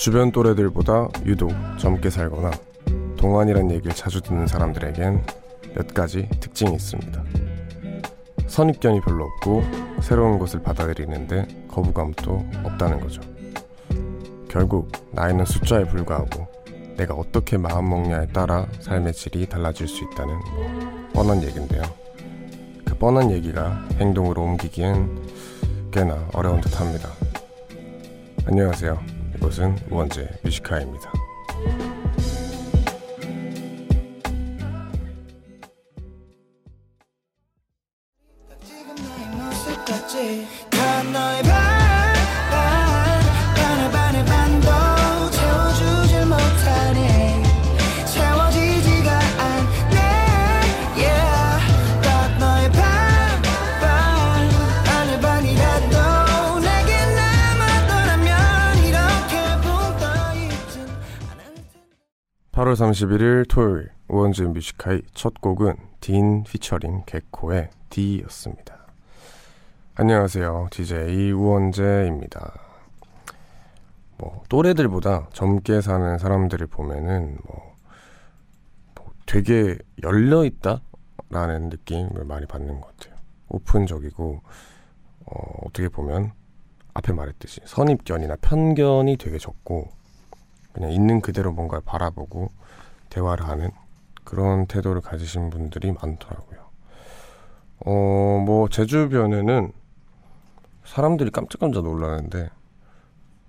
주변 또래들보다 유독 젊게 살거나 동안이란 얘기를 자주 듣는 사람들에겐 몇 가지 특징이 있습니다. 선입견이 별로 없고 새로운 것을 받아들이는데 거부감도 없다는 거죠. 결국 나이는 숫자에 불과하고 내가 어떻게 마음먹냐에 따라 삶의 질이 달라질 수 있다는 뻔한 얘기인데요. 그 뻔한 얘기가 행동으로 옮기기엔 꽤나 어려운 듯 합니다. 안녕하세요. 이곳은 우원재 뮤지카입니다. 8월 31일 토요일 우원재 Music High의 첫 곡은 딘 피처링 개코의 D였습니다. 안녕하세요. DJ 우원재입니다. 뭐 또래들보다 젊게 사는 사람들을 보면은 뭐, 뭐 되게 열려 있다라는 느낌을 많이 받는 것 같아요. open적이고 어, 어떻게 보면 앞에 말했듯이 선입견이나 편견이 되게 적고 그냥 있는 그대로 뭔가를 바라보고 대화를 하는 그런 태도를 가지신 분들이 많더라고요. 어, 뭐, 제 주변에는 사람들이 깜짝깜짝 놀라는데,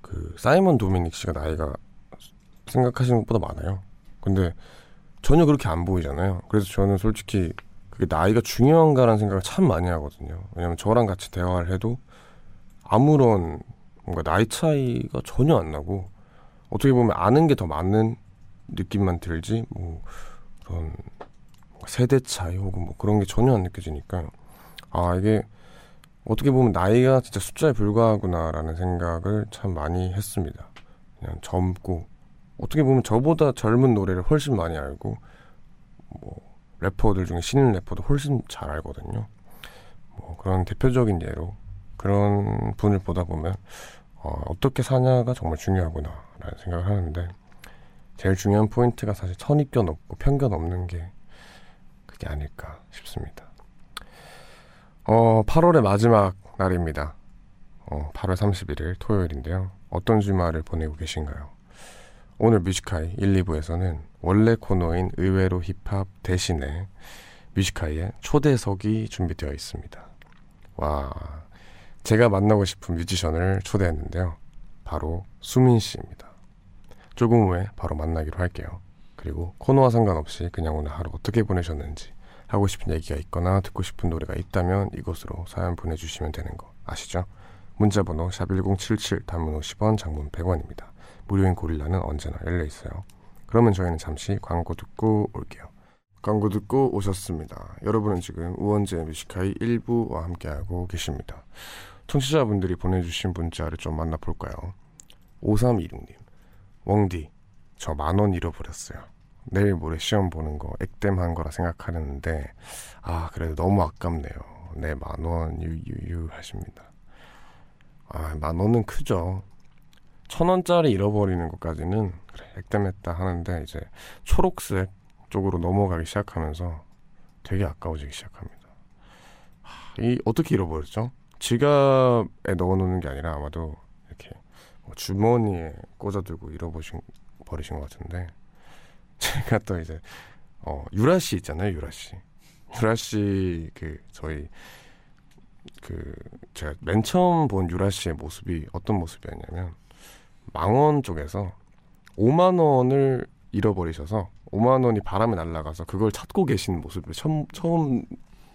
그, 사이먼 도미닉 씨가 나이가 생각하시는 것보다 많아요. 근데 전혀 그렇게 안 보이잖아요. 그래서 저는 솔직히 그게 나이가 중요한가라는 생각을 참 많이 하거든요. 왜냐면 저랑 같이 대화를 해도 아무런 뭔가 나이 차이가 전혀 안 나고, 어떻게 보면 아는 게 더 많은 느낌만 들지 뭐 그런 세대 차이 혹은 뭐 그런 게 전혀 안 느껴지니까 아 이게 어떻게 보면 나이가 진짜 숫자에 불과하구나라는 생각을 참 많이 했습니다. 그냥 젊고 어떻게 보면 저보다 젊은 노래를 훨씬 많이 알고 뭐 래퍼들 중에 신인 래퍼도 훨씬 잘 알거든요. 뭐 그런 대표적인 예로 그런 분을 보다 보면 어, 어떻게 사냐가 정말 중요하구나라는 생각을 하는데 제일 중요한 포인트가 사실 선입견 없고 편견 없는 게 그게 아닐까 싶습니다. 어, 8월의 마지막 날입니다. 어, 8월 31일 토요일인데요. 어떤 주말을 보내고 계신가요? 오늘 뮤지카이 1, 2부에서는 원래 코너인 의외로 힙합 대신에 뮤지카이의 초대석이 준비되어 있습니다. 와, 제가 만나고 싶은 뮤지션을 초대했는데요. 바로 수민 씨입니다. 조금 후에 바로 만나기로 할게요. 그리고 코너와 상관없이 그냥 오늘 하루 어떻게 보내셨는지 하고 싶은 얘기가 있거나 듣고 싶은 노래가 있다면 이곳으로 사연 보내주시면 되는 거 아시죠? 문자번호 샵1077 단문 50원 장문 100원입니다. 무료인 고릴라는 언제나 열려 있어요. 그러면 저희는 잠시 광고 듣고 올게요. 광고 듣고 오셨습니다. 여러분은 지금 우원재 뮤지카이 1부와 함께하고 계십니다. 청취자분들이 보내주신 문자를 좀 만나볼까요? 5326님 웡디 저 만 원 잃어버렸어요. 내일 모레 시험 보는 거 액땜한 거라 생각하는데 아 그래도 너무 아깝네요. 네 만 원 유유유 하십니다. 아 만 원은 크죠. 천 원짜리 잃어버리는 것까지는 그래 액땜했다 하는데 이제 초록색 쪽으로 넘어가기 시작하면서 되게 아까워지기 시작합니다. 하, 이 어떻게 잃어버렸죠? 지갑에 넣어놓는 게 아니라 아마도 이렇게 뭐 주머니에 꽂아두고 잃어버신 버리신 것 같은데 제가 또 이제 어 유라 씨 있잖아요 유라 씨. 유라 씨그 저희 그 제가 맨 처음 본 유라 씨의 모습이 어떤 모습이었냐면 망원 쪽에서 5만 원을 잃어버리셔서 5만 원이 바람에 날아가서 그걸 찾고 계신 모습을 처음 처음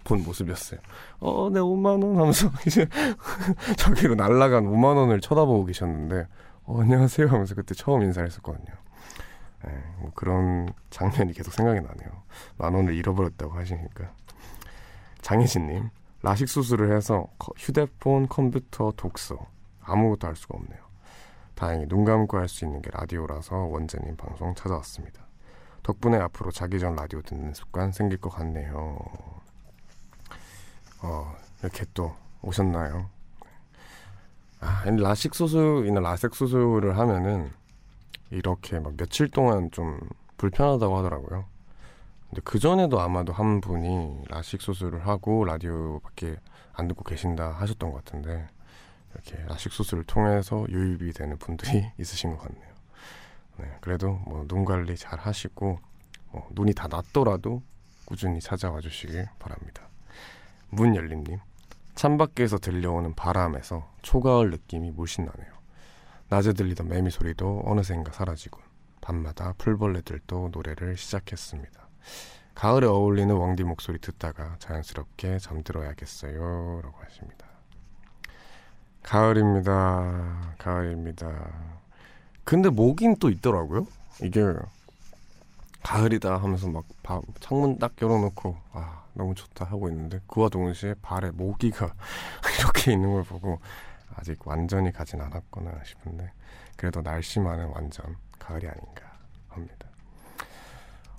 본 모습이었어요. 어, 네 5만 원 하면서 이제 저기로 날아간 5만 원을 쳐다보고 계셨는데 어, 안녕하세요 하면서 그때 처음 인사했었거든요. 네, 뭐 그런 장면이 계속 생각이 나네요. 만 원을 잃어버렸다고 하시니까. 장혜진님, 라식 수술을 해서 거- 휴대폰, 컴퓨터, 독서 아무것도 할 수가 없네요. 다행히 눈 감고 할 수 있는 게 라디오라서 원재님 방송 찾아왔습니다. 덕분에 앞으로 자기 전 라디오 듣는 습관 생길 것 같네요. 어, 이렇게 또 오셨나요? 아, 라식 수술이나 라섹 수술을 하면은 이렇게 막 며칠 동안 좀 불편하다고 하더라고요. 근데 그 전에도 아마도 한 분이 라식 수술을 하고 라디오밖에 안 듣고 계신다 하셨던 것 같은데 이렇게 라식 수술을 통해서 유입이 되는 분들이 있으신 것 같네요. 네, 그래도 뭐 눈 관리 잘 하시고 뭐 눈이 다 났더라도 꾸준히 찾아와 주시길 바랍니다. 문열림님, 창밖에서 들려오는 바람에서 초가을 느낌이 물씬 나네요. 낮에 들리던 매미 소리도 어느샌가 사라지고 밤마다 풀벌레들도 노래를 시작했습니다. 가을에 어울리는 왕디 목소리 듣다가 자연스럽게 잠들어야겠어요. 라고 하십니다. 가을입니다. 가을입니다. 근데 모긴 또 있더라고요. 이게 가을이다 하면서 막 바, 창문 딱 열어놓고 아 너무 좋다 하고 있는데 그와 동시에 발에 모기가 이렇게 있는 걸 보고 아직 완전히 가진 않았구나 싶은데 그래도 날씨만은 완전 가을이 아닌가 합니다.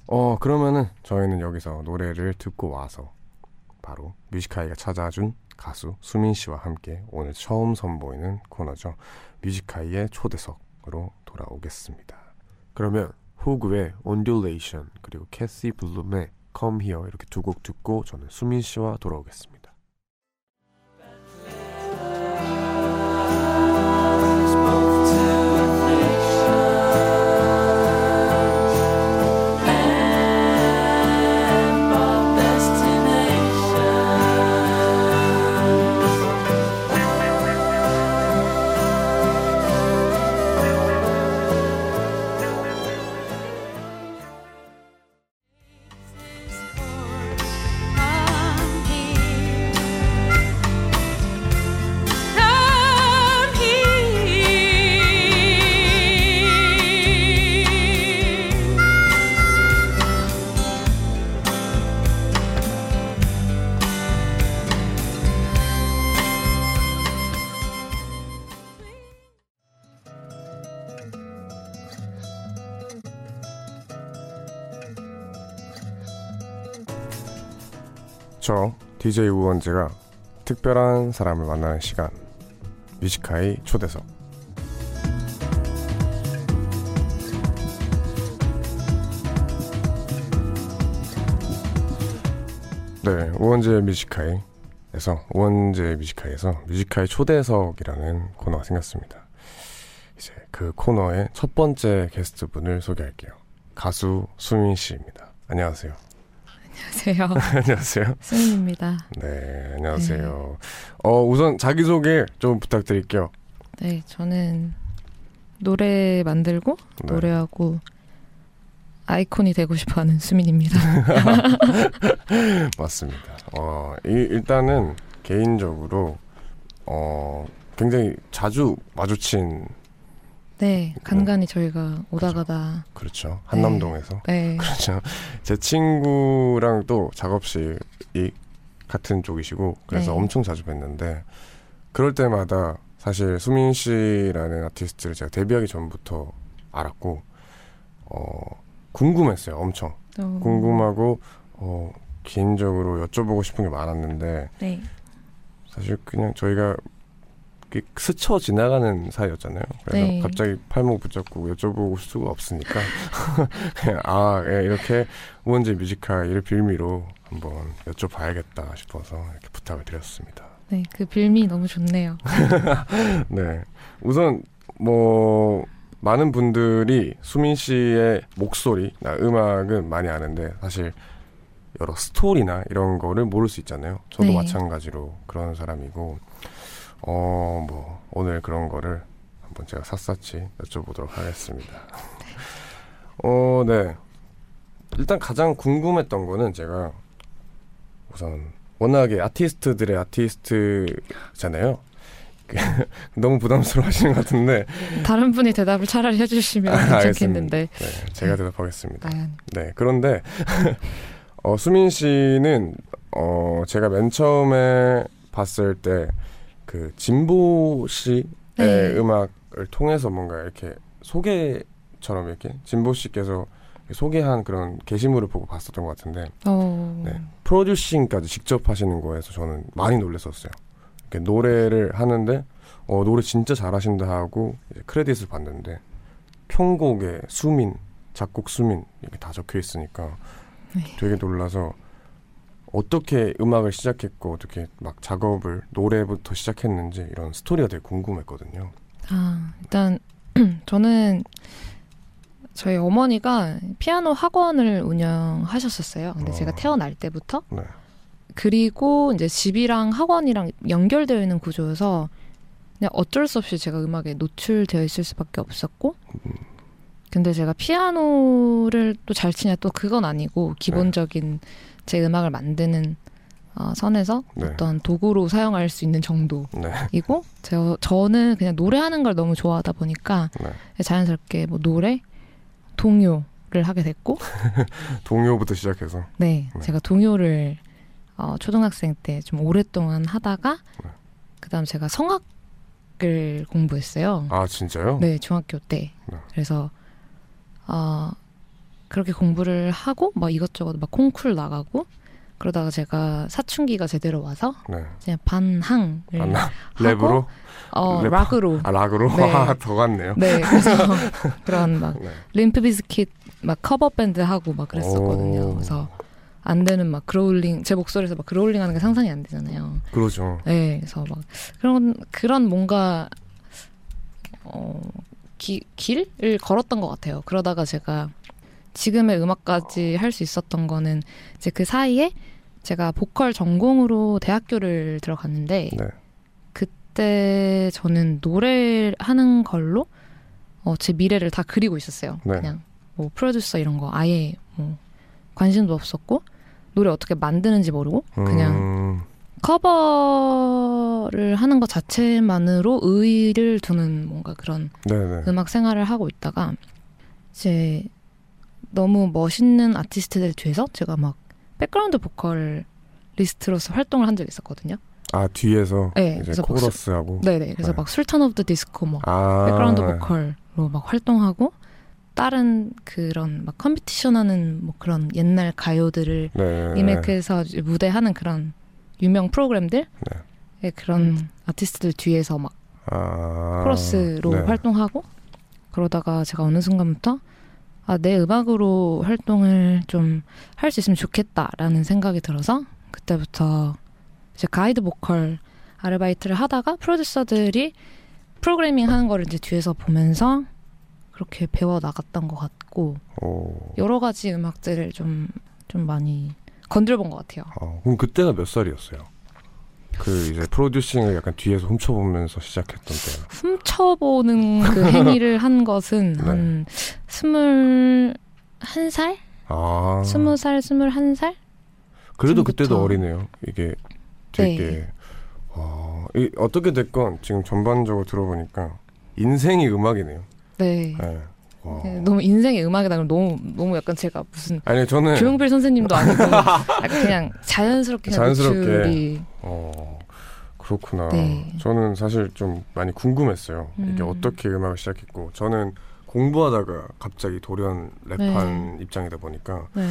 어 그러면은 저희는 여기서 노래를 듣고 와서 바로 Music High가 찾아준 가수 수민 씨와 함께 오늘 처음 선보이는 코너죠. Music High의 초대석으로 돌아오겠습니다. 그러면 호그의 Ondulation 그리고 캐시 블룸의 Come Here 이렇게 두 곡 듣고 저는 수민 씨와 돌아오겠습니다. DJ 우원재가 특별한 사람을 만나는 시간. 뮤지카이 초대석. 네 우원재 뮤지카이에서 우원재 뮤지카이에서 뮤지카이 초대석이라는 코너가 생겼습니다. 이제 그 코너의 첫 번째 게스트분을 소개할게요. 가수 수민 씨입니다. 안녕하세요 안녕하세요. 안녕하세요. 수민입니다. 네, 안녕하세요. 어, 우선 자기소개 좀 부탁드릴게요. 네, 저는 노래 만들고 네. 노래하고 아이콘이 되고 싶어 하는 수민입니다. 맞습니다. 어, 이, 일단은 개인적으로 어, 굉장히 자주 마주친 네, 간간히 저희가 오다 가다 그렇죠. 한남동에서 네, 그렇죠. 제 친구랑 또 작업실이 같은 쪽이시고 그래서 네. 엄청 자주 뵀는데 그럴 때마다 사실 수민 씨라는 아티스트를 제가 데뷔하기 전부터 알았고 어, 궁금했어요. 엄청. 또, 궁금하고 어, 개인적으로 여쭤보고 싶은 게 많았는데 네, 사실 그냥 저희가 스쳐 지나가는 사이였잖아요. 그래서 네. 갑자기 팔목 붙잡고 여쭤보고 수가 없으니까 그냥 아 예, 이렇게 우원재 뮤지컬 빌미로 한번 여쭤봐야겠다 싶어서 이렇게 부탁을 드렸습니다. 네, 그 빌미 너무 좋네요. 네, 우선 뭐 많은 분들이 수민 씨의 목소리 나 음악은 많이 아는데 사실 여러 스토리나 이런 거를 모를 수 있잖아요. 저도 네. 마찬가지로 그런 사람이고 어 뭐 오늘 그런 거를 한번 제가 샅샅이 여쭤보도록 하겠습니다. 어, 네. 일단 가장 궁금했던 거는 제가 우선 워낙에 아티스트들의 아티스트잖아요. 너무 부담스러워 하시는 것 같은데 다른 분이 대답을 차라리 해주시면 괜찮겠는데. 네, 제가 대답하겠습니다. 아, 네, 그런데 어, 수민 씨는 어, 제가 맨 처음에 봤을 때 그 진보 씨의 네. 음악을 통해서 뭔가 이렇게 소개처럼 이렇게 진보 씨께서 소개한 그런 게시물을 보고 봤었던 것 같은데 어, 네. 프로듀싱까지 직접 하시는 거에서 저는 많이 놀랐었어요. 이렇게 노래를 하는데 어, 노래 진짜 잘하신다 하고 크레딧을 봤는데 편곡에 수민, 작곡 수민 이렇게 다 적혀 있으니까 네. 되게 놀라서 어떻게 음악을 시작했고 어떻게 막 작업을 노래부터 시작했는지 이런 스토리가 되게 궁금했거든요. 아, 일단 저는 저희 어머니가 피아노 학원을 운영하셨었어요. 근데 어. 제가 태어날 때부터 네. 그리고 이제 집이랑 학원이랑 연결되어 있는 구조여서 그냥 어쩔 수 없이 제가 음악에 노출되어 있을 수밖에 없었고 음. 근데 제가 피아노를 또 잘 치냐 또 그건 아니고 기본적인 제 음악을 만드는 어, 선에서 네. 어떤 도구로 사용할 수 있는 정도 네. 이고 저, 저는 그냥 노래하는 걸 너무 좋아하다 보니까 네. 자연스럽게 뭐 노래, 동요를 하게 됐고 동요부터 시작해서 네, 네. 제가 동요를 어, 초등학생 때 좀 오랫동안 하다가 네. 그다음 제가 성악 을 공부했어요. 아 진짜요? 네, 중학교 때. 네. 그래서 어, 그렇게 공부를 하고 막 이것저것 막 콩쿨 나가고 그러다가 제가 사춘기가 제대로 와서 네. 이제 반항을 하고 랩으로? 어, 랩- 락으로 아 락으로? 네. 아, 더 같네요. 네, 그래서 그런 막 네. Limp Bizkit 막 커버 밴드 하고 막 그랬었거든요. 오. 그래서 안 되는 막 그로울링 제 목소리에서 막 그로울링 하는 게 상상이 안 되잖아요. 그러죠. 네, 그래서 막 그런 그런 뭔가 어 기, 길을 걸었던 것 같아요. 그러다가 제가 지금의 음악까지 할 수 있었던 거는 이제 그 사이에 제가 보컬 전공으로 대학교를 들어갔는데 네. 그때 저는 노래하는 걸로 어, 제 미래를 다 그리고 있었어요. 네. 그냥 뭐 프로듀서 이런 거 아예 뭐 관심도 없었고 노래 어떻게 만드는지 모르고 그냥 음, 커버를 하는 것 자체만으로 의의를 두는 뭔가 그런 네네. 음악 생활을 하고 있다가 이제 너무 멋있는 아티스트들 뒤에서 제가 막 백그라운드 보컬리스트로서 활동을 한 적이 있었거든요. 아 뒤에서 네, 이제 그래서 막 코러스하고. 네네. 그래서 네. 막 술탄 오브 더 디스코 뭐 아. 백그라운드 보컬로 막 활동하고 다른 그런 막 competition 하는 뭐 그런 옛날 가요들을 네. 리메이크해서 무대하는 그런 유명 프로그램들 네. 의 그런 아티스트들 뒤에서 막 아. 코러스로 네. 활동하고 그러다가 제가 어느 순간부터 아, 내 음악으로 활동을 좀 할 수 있으면 좋겠다라는 생각이 들어서 그때부터 이제 가이드 보컬 아르바이트를 하다가 프로듀서들이 프로그래밍 하는 거를 이제 뒤에서 보면서 그렇게 배워 나갔던 것 같고 오. 여러 가지 음악들을 좀 좀 많이 건드려 본 것 같아요. 어, 그럼 그때가 몇 살이었어요? 그 이제 프로듀싱을 약간 뒤에서 훔쳐보면서 시작했던 때가. 훔쳐보는 그 행위를 한 것은 네. 한 스물 한 살? 아. 스무 살, 스물 한 살? 그래도 쯤부터. 그때도 어리네요. 이게 되게 네. 와, 이, 어떻게 됐건 지금 전반적으로 들어보니까 인생이 음악이네요. 네. 네. 와. 네, 너무 인생의 음악이다. 그럼 너무 너무 약간 제가 무슨 아니 저는 조용필 선생님도 아니고 그냥 자연스럽게 그냥 자연스럽게. 어 그렇구나. 네. 저는 사실 좀 많이 궁금했어요. 이게 음. 어떻게 음악을 시작했고 저는 공부하다가 갑자기 돌연 랩한 입장이다 보니까 네.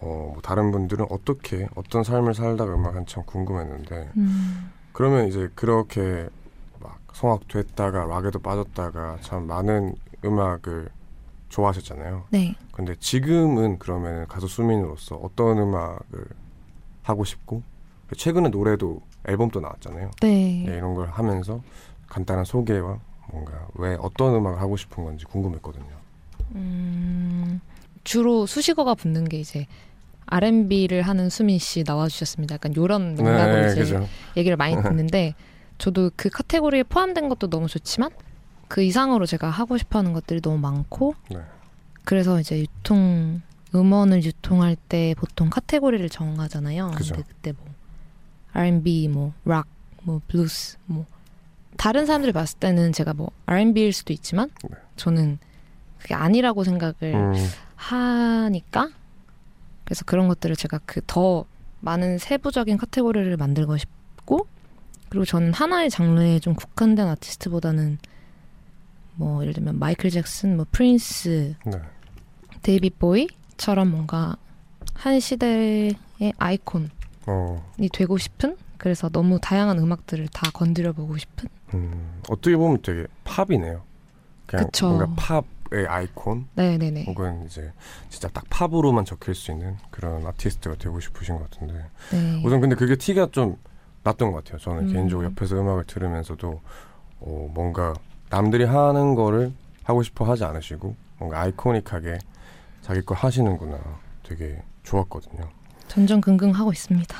어, 뭐 다른 분들은 어떻게 어떤 삶을 살다가 음악 한참 궁금했는데 음, 그러면 이제 그렇게 막 성악도 했다가 락에도 빠졌다가 참 많은 음악을 좋아하셨잖아요. 네. 근데 지금은 그러면 가수 수민으로서 어떤 음악을 하고 싶고 최근에 노래도 앨범도 나왔잖아요. 네. 네, 이런 걸 하면서 간단한 소개와 뭔가 왜 어떤 음악을 하고 싶은 건지 궁금했거든요. 음, 주로 수식어가 붙는 게 이제 R&B를 하는 수민 씨 나와주셨습니다. 약간 요런 맥락으로 네, 이제 그죠. 얘기를 많이 듣는데 저도 그 카테고리에 포함된 것도 너무 좋지만 그 이상으로 제가 하고 싶어 하는 것들이 너무 많고 네. 그래서 이제 유통 음원을 유통할 때 보통 카테고리를 정하잖아요. 그죠. 근데 그때 뭐 R&B, 뭐 락, 뭐 블루스, 뭐 다른 사람들이 봤을 때는 제가 뭐 R&B일 수도 있지만 네. 저는 그게 아니라고 생각을 음, 하니까 그래서 그런 것들을 제가 그 더 많은 세부적인 카테고리를 만들고 싶고 그리고 저는 하나의 장르에 좀 국한된 아티스트보다는 뭐 예를 들면 마이클 잭슨, 뭐 프린스, 네. 데이빗 보위처럼 뭔가 한 시대의 아이콘이 어, 되고 싶은 그래서 너무 다양한 음악들을 다 건드려 보고 싶은 음, 어떻게 보면 되게 팝이네요. 그냥 그쵸. 뭔가 팝 팝의 아이콘 네네네. 혹은 이제 진짜 딱 팝으로만 적힐 수 있는 그런 아티스트가 되고 싶으신 것 같은데 네. 우선 근데 그게 티가 좀 났던 것 같아요. 저는 음. 개인적으로 옆에서 음악을 들으면서도 어, 뭔가 남들이 하는 거를 하고 싶어 하지 않으시고 뭔가 아이코닉하게 자기 걸 하시는구나 되게 좋았거든요. 전전긍긍 하고 있습니다.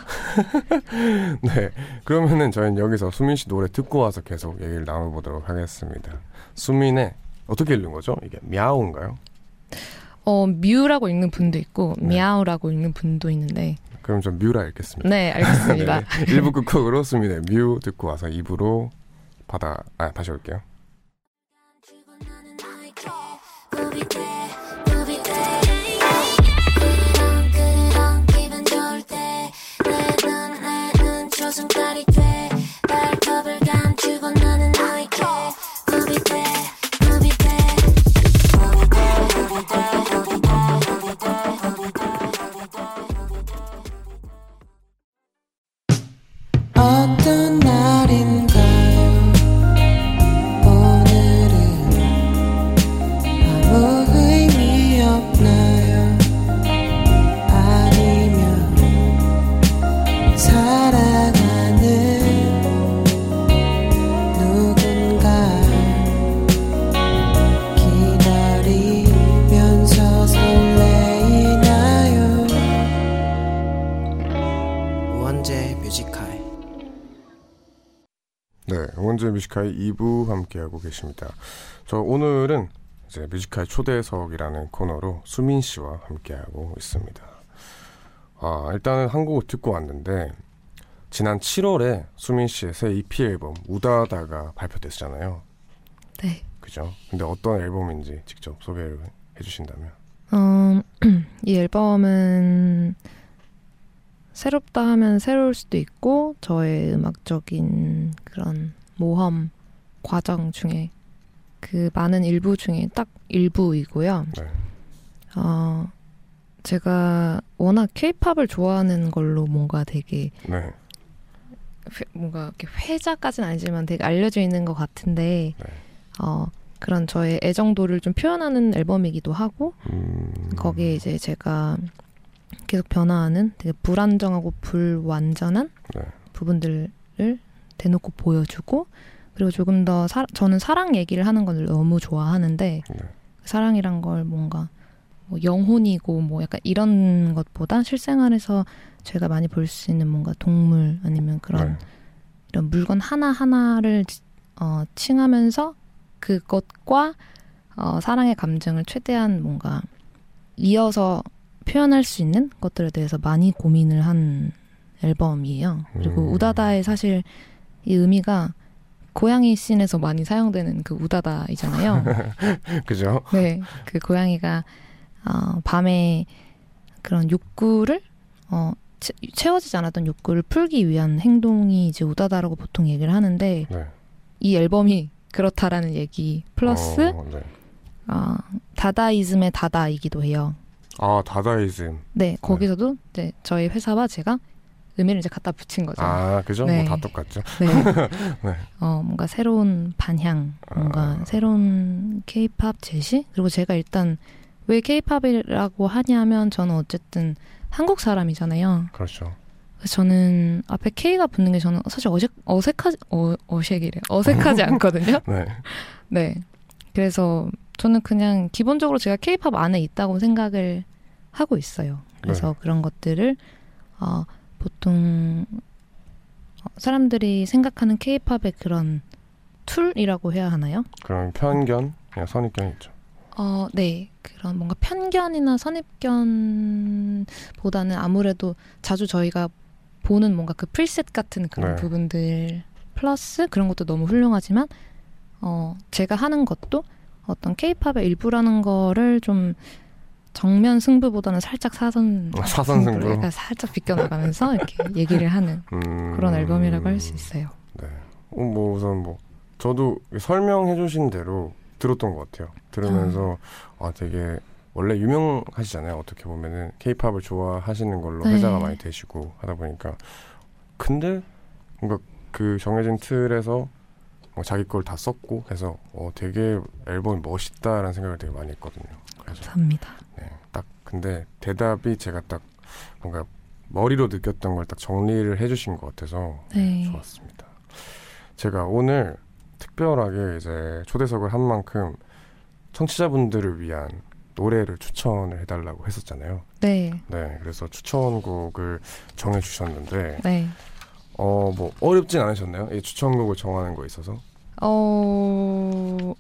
네. 그러면은 저희는 여기서 수민 씨 노래 듣고 와서 계속 얘기를 나눠보도록 하겠습니다. 수민의 어떻게 읽는 거죠? 이게 미아오인가요? 어 뮤라고 읽는 분도 있고 네. 미아우라고 읽는 분도 있는데 그럼 전 뮤라 읽겠습니다. 네 알겠습니다. 네. 1부 끝곡으로 수민의 뮤 듣고 와서 2부로 받아 아 다시 올게요. 그런 네, 원제 뮤지카이 2부 함께하고 계십니다. 저 오늘은 이제 뮤지카이 초대석이라는 코너로 수민 씨와 함께하고 있습니다. 아, 일단은 한 곡을 듣고 왔는데 지난 7월에 수민 씨의 새 EP 앨범 우다다가 발표됐잖아요. 네. 그죠? 근데 어떤 앨범인지 직접 소개를 해주신다면. 어, 이 앨범은 새롭다 하면 새로울 수도 있고 저의 음악적인 그런 모험 과정 중에 그 많은 일부 중에 딱 일부이고요. 네. 어, 제가 워낙 케이팝을 좋아하는 걸로 뭔가 되게 네. 회- 뭔가 이렇게 회자까지는 아니지만 되게 알려져 있는 것 같은데 네. 어, 그런 저의 애정도를 좀 표현하는 앨범이기도 하고 음, 거기에 이제 제가 계속 변화하는 되게 불안정하고 불완전한 네. 부분들을 대놓고 보여주고 그리고 조금 더 사, 저는 사랑 얘기를 하는 걸 너무 좋아하는데 네. 사랑이란 걸 뭔가 뭐 영혼이고 뭐 약간 이런 것보다 실생활에서 제가 많이 볼 수 있는 뭔가 동물 아니면 그런 네. 이런 물건 하나 하나를 어, 칭하면서 그것과 어, 사랑의 감정을 최대한 뭔가 이어서 표현할 수 있는 것들에 대해서 많이 고민을 한 앨범이에요. 그리고 음. 우다다의 사실 이 의미가 고양이 scene에서 많이 사용되는 그 우다다이잖아요. 그죠? 네, 그 고양이가 어, 밤에 그런 욕구를 어, 채, 채워지지 않았던 욕구를 풀기 위한 행동이 이제 우다다라고 보통 얘기를 하는데 네. 이 앨범이 그렇다라는 얘기 플러스 어, 네. 어, 다다이즘의 다다이기도 해요. 아 다다이즘. 네, 거기서도 이제 저희 회사와 제가 의미를 이제 갖다 붙인 거죠. 아 그죠? 네. 뭐다 똑같죠. 네. 네. 어, 뭔가 새로운 반향, 뭔가 아. 새로운 케이팝 제시? 그리고 제가 일단 왜 케이팝이라고 하냐면 저는 어쨌든 한국 사람이잖아요. 그렇죠. 저는 앞에 K가 붙는 게 저는 사실 어색, 어색하지, 어, 어색이래. 어색하지 않거든요. 네. 네. 그래서 저는 그냥 기본적으로 제가 케이팝 안에 있다고 생각을 하고 있어요. 그래서 그런 것들을, 어, 보통, 어, 사람들이 생각하는 케이팝의 그런 틀이라고 해야 하나요? 그런 편견, 그냥 선입견이 있죠. 어, 네. 그런 뭔가 편견이나 선입견보다는 아무래도 자주 저희가 보는 뭔가 그 프리셋 같은 그런 네. 부분들 플러스 그런 것도 너무 훌륭하지만 어, 제가 하는 것도 어떤 케이팝의 일부라는 거를 좀 정면 승부보다는 살짝 사선 어, 사선 승부. 약간 살짝 비껴나가면서 이렇게 얘기를 하는 음, 그런 앨범이라고 할 수 있어요. 네. 어, 뭐 우선 뭐 저도 설명해 주신 대로 들었던 것 같아요. 들으면서 아 되게 원래 유명하시잖아요. 어떻게 보면은 케이팝을 좋아하시는 걸로 네. 회자가 많이 되시고 하다 보니까 근데 뭔가 그 정해진 틀에서 뭐 자기 걸 다 썼고 해서 어, 되게 앨범이 멋있다라는 생각을 되게 많이 했거든요. 그래서 감사합니다. 네, 딱 근데 대답이 제가 딱 뭔가 머리로 느꼈던 걸 딱 정리를 해주신 것 같아서 네. 좋았습니다. 제가 오늘 특별하게 이제 초대석을 한 만큼 청취자분들을 위한 노래를 추천을 해달라고 했었잖아요. 네. 네, 그래서 추천곡을 정해주셨는데 네. 어 뭐 어렵진 않으셨나요? 이 추천곡을 정하는 거에 있어서? 어,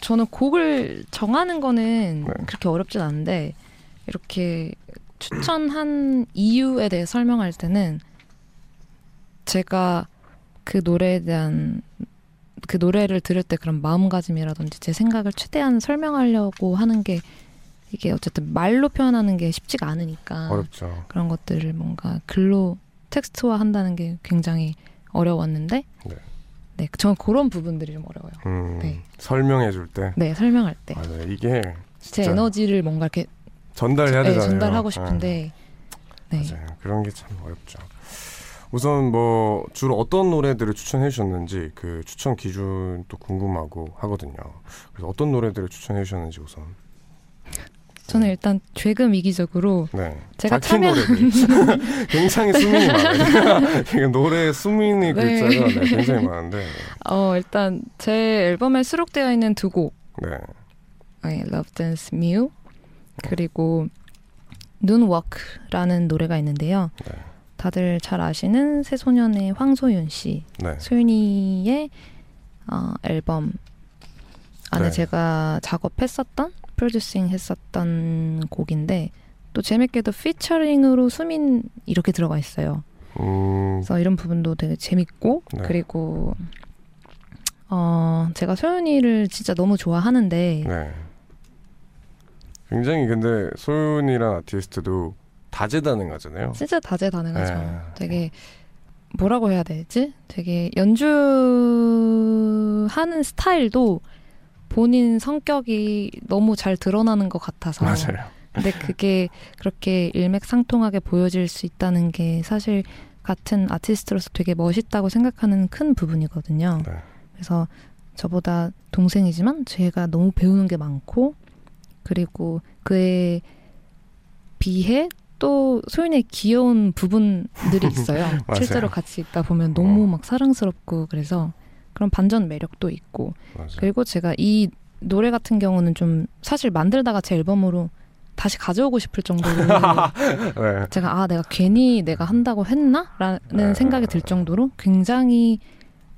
저는 곡을 정하는 거는 네. 그렇게 어렵진 않은데, 이렇게 추천한 이유에 대해 설명할 때는 제가 그 노래에 대한 그 노래를 들을 때 그런 마음가짐이라든지 제 생각을 최대한 설명하려고 하는 게 이게 어쨌든 말로 표현하는 게 쉽지가 않으니까 어렵죠. 그런 것들을 뭔가 글로 텍스트화 한다는 게 굉장히 어려웠는데 네. 네, 저는 그런 부분들이 좀 어려워요. 음, 네. 설명해 줄 때. 네, 설명할 때. 맞아요. 이게 제 에너지를 뭔가 이렇게 전달해야 네, 되잖아요. 전달하고 네. 싶은데 네. 맞아요. 그런 게 참 어렵죠. 우선 뭐 주로 어떤 노래들을 추천해 주셨는지 그 추천 기준도 궁금하고 하거든요. 그래서 어떤 노래들을 추천해 주셨는지 우선. 저는 일단 죄금 이기적으로 네. 제가 참여 굉장히 수민이 많아요. 노래 수민이 네. 글자가 네, 굉장히 많은데. 어 일단 제 앨범에 수록되어 있는 두 곡, 네. 네, Love Dance Mew 그리고 Noonwalk라는 노래가 있는데요. 네. 다들 잘 아시는 새소년의 황소윤 씨, 네. 소윤이의 어, 앨범 안에 네. 제가 작업했었던 프로듀싱 했었던 곡인데 또 재밌게도 피처링으로 수민 이렇게 들어가 있어요. 음, 그래서 이런 부분도 되게 재밌고 네. 그리고 어 제가 소윤이를 진짜 너무 좋아하는데 네. 굉장히 근데 소윤이란 아티스트도 다재다능하잖아요. 진짜 다재다능하죠. 네. 되게 뭐라고 해야 되지? 되게 연주하는 스타일도 본인 성격이 너무 잘 드러나는 것 같아서 맞아요. 근데 그게 그렇게 일맥상통하게 보여질 수 있다는 게 사실 같은 아티스트로서 되게 멋있다고 생각하는 큰 부분이거든요. 네. 그래서 저보다 동생이지만 제가 너무 배우는 게 많고 그리고 그에 비해 또 소윤의 귀여운 부분들이 있어요. 실제로 같이 있다 보면 너무 어. 막 사랑스럽고 그래서 그런 반전 매력도 있고 맞아요. 그리고 제가 이 노래 같은 경우는 좀 사실 만들다가 제 앨범으로 다시 가져오고 싶을 정도로 네. 제가 아 내가 괜히 내가 한다고 했나라는 네. 생각이 들 정도로 굉장히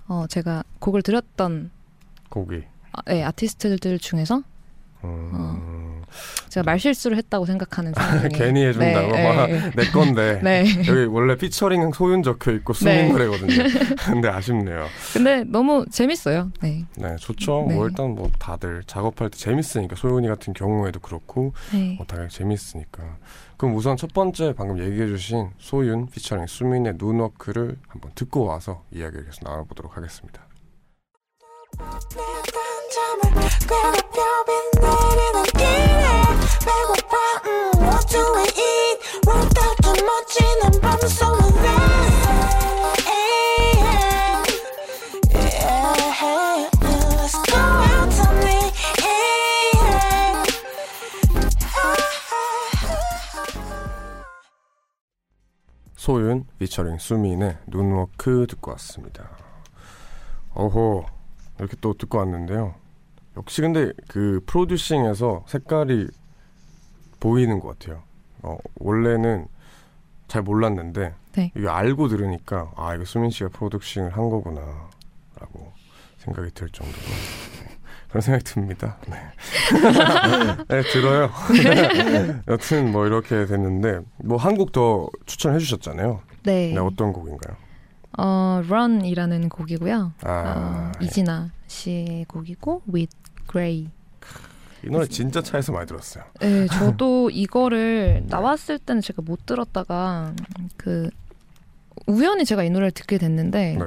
어 제가 곡을 들었던 곡이. 아, 네, 아티스트들 중에서 음, 제가 말실수를 했다고 생각하는 사람이 괜히 해준다고 막내 건데 네. 여기 원래 피처링 소윤 적혀 있고 수민 네. 노래거든요. 근데 아쉽네요. 근데 너무 재밌어요. 네. 네, 좋죠. 네. 뭐 일단 뭐 다들 작업할 때 재밌으니까 소윤이 같은 경우에도 그렇고 네. 뭐 당연히 재밌으니까. 그럼 우선 첫 번째 방금 얘기해주신 소윤 피처링 수민의 눈워크를 한번 듣고 와서 이야기를 계속 나눠보도록 하겠습니다. 펴빈 내리는 길에 배고파 음, What do we eat? 좀 멋지는 밤 tonight 소윤 피처링 수민의 눈워크 듣고 왔습니다. 어호 이렇게 또 듣고 왔는데요. 역시 근데 그 프로듀싱에서 색깔이 보이는 것 같아요. 어, 원래는 잘 몰랐는데 네. 이거 알고 들으니까 아 이거 수민 씨가 프로듀싱을 한 거구나라고 생각이 들 정도로 네, 그런 생각이 듭니다. 네, 네 들어요. 여튼 뭐 이렇게 됐는데 뭐 한 곡 더 추천해 주셨잖아요. 네. 네, 어떤 곡인가요? 어, Run이라는 곡이고요. 아, 어, 이진아 씨의 곡이고 With Grey. 이 노래 진짜 차에서 많이 들었어요. 네, 저도 이거를 나왔을 때는 제가 못 들었다가 그 우연히 제가 이 노래를 듣게 됐는데 네.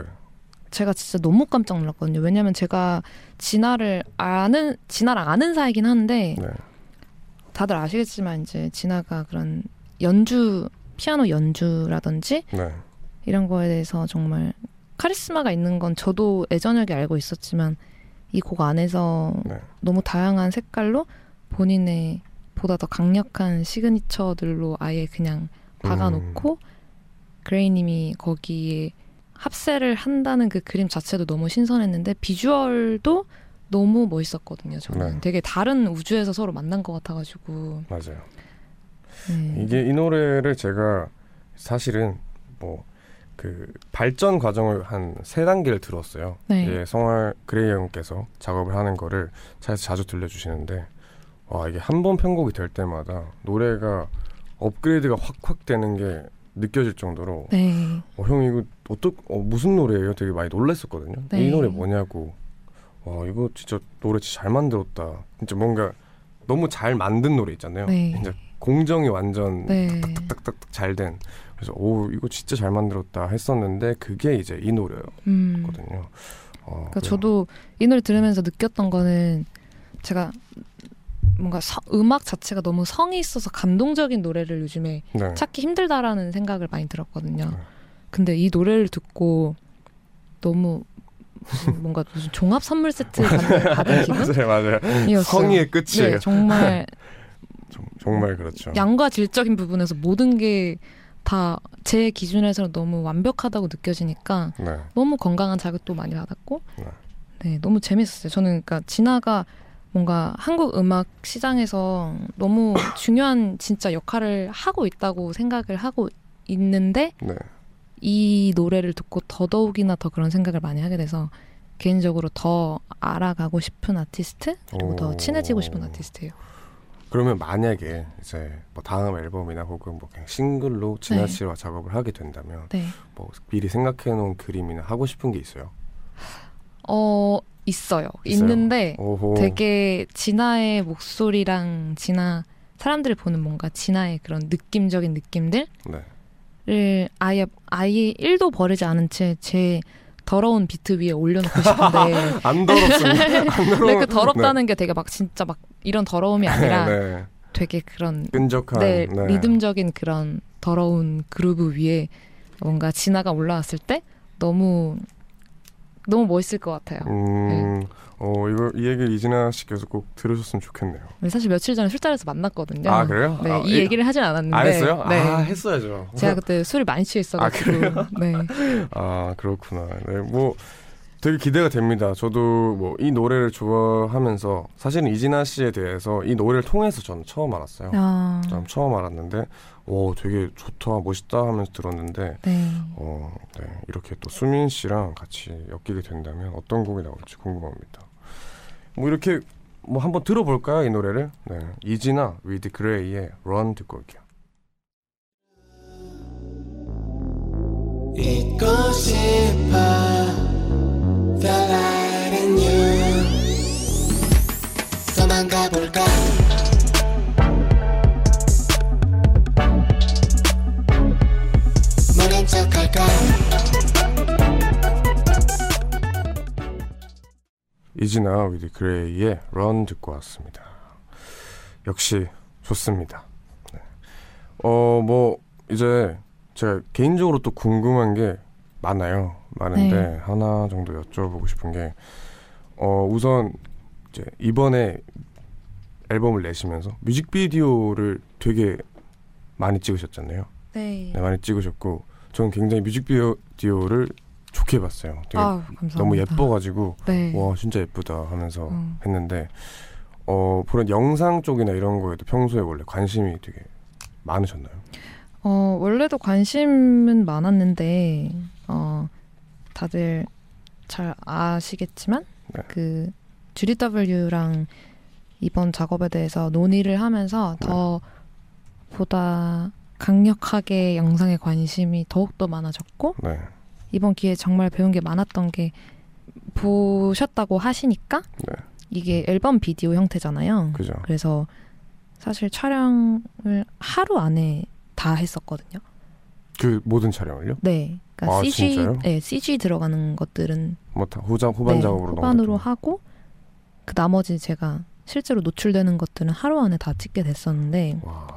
제가 진짜 너무 깜짝 놀랐거든요. 왜냐면 제가 진아를 아는 진아랑 아는 사이긴 한데 네. 다들 아시겠지만 이제 진아가 그런 연주 피아노 연주라든지 네. 이런 거에 대해서 정말 카리스마가 있는 건 저도 예전하게 알고 있었지만 이 곡 안에서 네. 너무 다양한 색깔로 본인의 보다 더 강력한 시그니처들로 아예 그냥 박아놓고 음. 그레이님이 거기에 합세를 한다는 그 그림 자체도 너무 신선했는데 비주얼도 너무 멋있었거든요. 저는 네. 되게 다른 우주에서 서로 만난 것 같아가지고 맞아요. 네. 이게 이 노래를 제가 사실은 뭐 그 발전 과정을 한 세 단계를 들었어요. 네. 이게 성할 그레이 형께서 작업을 하는 거를 차에서 자주 들려주시는데 와 이게 한 번 편곡이 될 때마다 노래가 업그레이드가 확확 되는 게 느껴질 정도로 네. 어, 형 이거 어떻 어, 무슨 노래예요? 되게 많이 놀랐었거든요. 네. 이 노래 뭐냐고. 와 이거 진짜 노래 진짜 잘 만들었다. 진짜 뭔가 너무 잘 만든 노래 있잖아요. 네. 공정이 완전 네. 딱딱딱 잘 된. 그래서 오 이거 진짜 잘 만들었다 했었는데 그게 이제 이 노래거든요. 음. 어, 그러니까 그래서- 저도 이 노래 들으면서 느꼈던 거는 제가 뭔가 서- 음악 자체가 너무 성이 있어서 감동적인 노래를 요즘에 네. 찾기 힘들다라는 생각을 많이 들었거든요. 네. 근데 이 노래를 듣고 너무 뭔가 무슨 종합 선물 세트 받은 맞아요, 맞아요. 기분이었어요. 성의의 끝이에요. 네, 정말 정- 정말 그렇죠. 양과 질적인 부분에서 모든 게 다 제 기준에서는 너무 완벽하다고 느껴지니까 네, 너무 건강한 자극도 많이 받았고 네. 네 너무 재밌었어요. 저는 그러니까 진아가 뭔가 한국 음악 시장에서 너무 중요한 진짜 역할을 하고 있다고 생각을 하고 있는데 네. 이 노래를 듣고 더더욱이나 더 그런 생각을 많이 하게 돼서 개인적으로 더 알아가고 싶은 아티스트 그리고 더 오. 친해지고 싶은 아티스트예요. 그러면 만약에 이제 뭐 다음 앨범이나 혹은 뭐 그냥 싱글로 진아 네. 씨와 작업을 하게 된다면 네. 뭐 미리 생각해 놓은 그림이나 하고 싶은 게 있어요. 어 있어요. 있어요? 있는데 오호. 되게 진아의 목소리랑 진아 사람들이 보는 뭔가 진아의 그런 느낌적인 느낌들을 네. 아예 아예 1도 버리지 않은 채제 더러운 비트 위에 올려놓고 싶은데 안 더럽습니다. 안 더러운- 근데 그 더럽다는 게 되게 막 진짜 막 이런 더러움이 아니라 네. 되게 그런 끈적한 네, 네. 리듬적인 그런 더러운 그루브 위에 뭔가 진아가 올라왔을 때 너무 너무 멋있을 것 같아요. 음, 어 이거 이 얘기를 이진아 씨께서 꼭 들으셨으면 좋겠네요. 근데 사실 며칠 전에 술자리에서 만났거든요. 아 그래요? 네, 아, 이 얘기를 하진 않았는데. 안 했어요? 네. 아 했어야죠. 제가 그때 술이 많이 취해 있어가지고. 네. 아 그렇구나. 네, 뭐 되게 기대가 됩니다. 저도 뭐 이 노래를 좋아하면서 사실은 이진아 씨에 대해서 이 노래를 통해서 저는 처음 알았어요. 아, 좀 처음 알았는데, 오 되게 좋다, 멋있다 하면서 들었는데, 네. 어, 네, 이렇게 또 수민 씨랑 같이 엮이게 된다면 어떤 곡이 나올지 궁금합니다. 뭐 이렇게 뭐 한번 들어볼까요 이 노래를? 네, 이진아 with 그레이의 Run 듣고 올게요. 잊고 싶어 The light in you 도망가 볼까 이진아 with 그레이의 Run 듣고 왔습니다. 역시 좋습니다. 네. 어, 뭐 이제 제가 개인적으로 또 궁금한 게 많아요. 많은데 네. 하나 정도 여쭤보고 싶은 게 어, 우선 이제 이번에 앨범을 내시면서 뮤직비디오를 되게 많이 찍으셨잖아요. 네. 네, 많이 찍으셨고 저는 굉장히 뮤직비디오를 좋게 봤어요. 되게 감사합니다. 너무 예뻐가지고 네. 와 진짜 예쁘다 하면서 음. 했는데 어 그런 영상 쪽이나 이런 거에도 평소에 원래 관심이 되게 많으셨나요? 어, 원래도 관심은 많았는데, 어, 다들 잘 아시겠지만, 네. 그, GDW랑 이번 작업에 대해서 논의를 하면서 네. 더 보다 강력하게 영상에 관심이 더욱더 많아졌고, 네, 이번 기회에 정말 배운 게 많았던 게, 보셨다고 하시니까, 네, 이게 앨범 비디오 형태잖아요. 그죠. 그래서 사실 촬영을 하루 안에 다 했었거든요. 그 모든 촬영을요? 네. 그러니까 아, CG, 진짜요? 네, CG 들어가는 것들은 뭐다 후장 후반 네, 작업으로 후반으로 넘어갔죠. 하고 그 나머지 제가 실제로 노출되는 것들은 하루 안에 다 찍게 됐었는데 와,